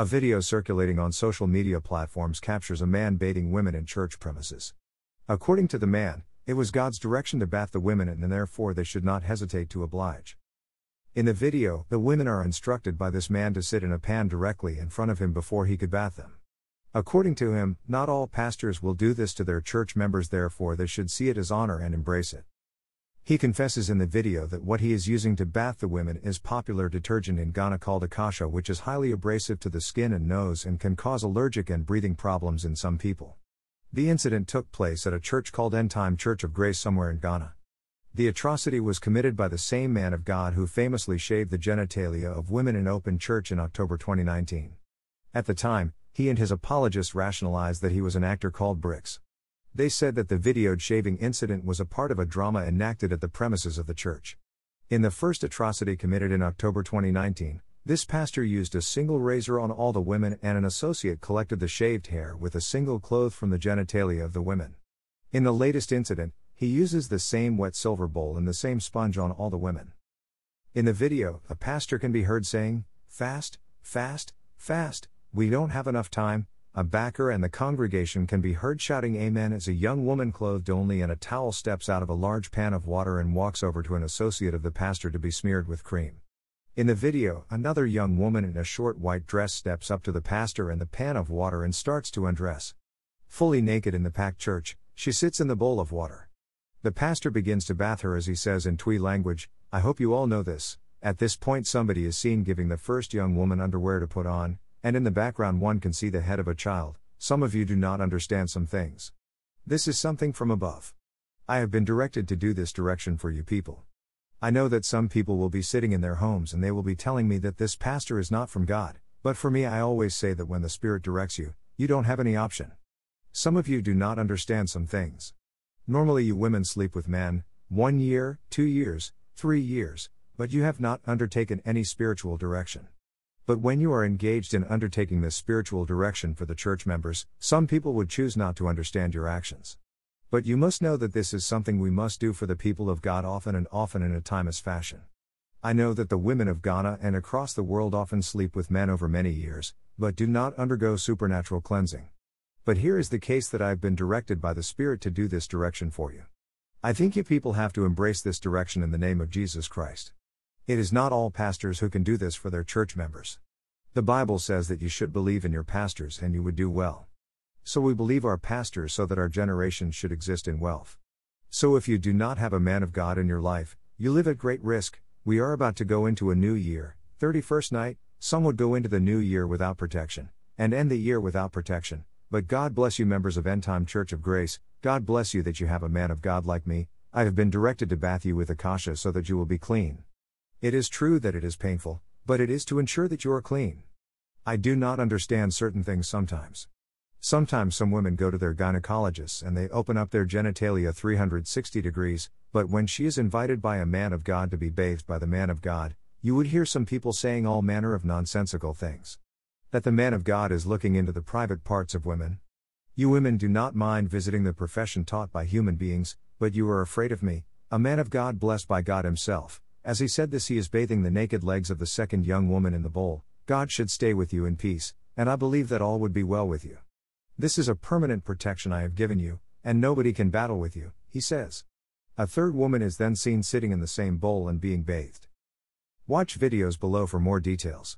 A video circulating on social media platforms captures a man bathing women in church premises. According to the man, it was God's direction to bath the women and therefore they should not hesitate to oblige. In the video, the women are instructed by this man to sit in a pan directly in front of him before he could bath them. According to him, not all pastors will do this to their church members, therefore, they should see it as honor and embrace it. He confesses in the video that what he is using to bath the women is popular detergent in Ghana called Akasha, which is highly abrasive to the skin and nose and can cause allergic and breathing problems in some people. The incident took place at a church called End Time Church of Grace somewhere in Ghana. The atrocity was committed by the same man of God who famously shaved the genitalia of women in open church in October 2019. At the time, he and his apologists rationalized that he was an actor called Bricks. They said that the videoed shaving incident was a part of a drama enacted at the premises of the church. In the first atrocity committed in October 2019, this pastor used a single razor on all the women and an associate collected the shaved hair with a single cloth from the genitalia of the women. In the latest incident, he uses the same wet silver bowl and the same sponge on all the women. In the video, a pastor can be heard saying, Fast, fast, fast, we don't have enough time. A backer and the congregation can be heard shouting Amen as a young woman clothed only in a towel steps out of a large pan of water and walks over to an associate of the pastor to be smeared with cream. In the video, another young woman in a short white dress steps up to the pastor and the pan of water and starts to undress. Fully naked in the packed church, she sits in the bowl of water. The pastor begins to bath her as he says in Twi language, I hope you all know this. At this point, somebody is seen giving the first young woman underwear to put on, and in the background, one can see the head of a child. Some of you do not understand some things. This is something from above. I have been directed to do this direction for you people. I know that some people will be sitting in their homes and they will be telling me that this pastor is not from God, but for me, I always say that when the Spirit directs you, you don't have any option. Some of you do not understand some things. Normally, you women sleep with men, one year, two years, three years, but you have not undertaken any spiritual direction. But when you are engaged in undertaking this spiritual direction for the church members, some people would choose not to understand your actions. But you must know that this is something we must do for the people of God often and often in a timeless fashion. I know that the women of Ghana and across the world often sleep with men over many years, but do not undergo supernatural cleansing. But here is the case that I have been directed by the Spirit to do this direction for you. I think you people have to embrace this direction in the name of Jesus Christ. It is not all pastors who can do this for their church members. The Bible says that you should believe in your pastors and you would do well. So we believe our pastors so that our generation should exist in wealth. So if you do not have a man of God in your life, you live at great risk. We are about to go into a new year, 31st night, some would go into the new year without protection, and end the year without protection, but God bless you, members of End Time Church of Grace. God bless you that you have a man of God like me. I have been directed to bath you with Akasha so that you will be clean. It is true that it is painful, but it is to ensure that you are clean. I do not understand certain things sometimes. Sometimes some women go to their gynecologists and they open up their genitalia 360 degrees, but when she is invited by a man of God to be bathed by the man of God, you would hear some people saying all manner of nonsensical things that the man of God is looking into the private parts of women. You women do not mind visiting the profession taught by human beings, but you are afraid of me, a man of God blessed by God Himself. As he said this, he is bathing the naked legs of the second young woman in the bowl. God should stay with you in peace, and I believe that all would be well with you. This is a permanent protection I have given you, and nobody can battle with you, he says. A third woman is then seen sitting in the same bowl and being bathed. Watch videos below for more details.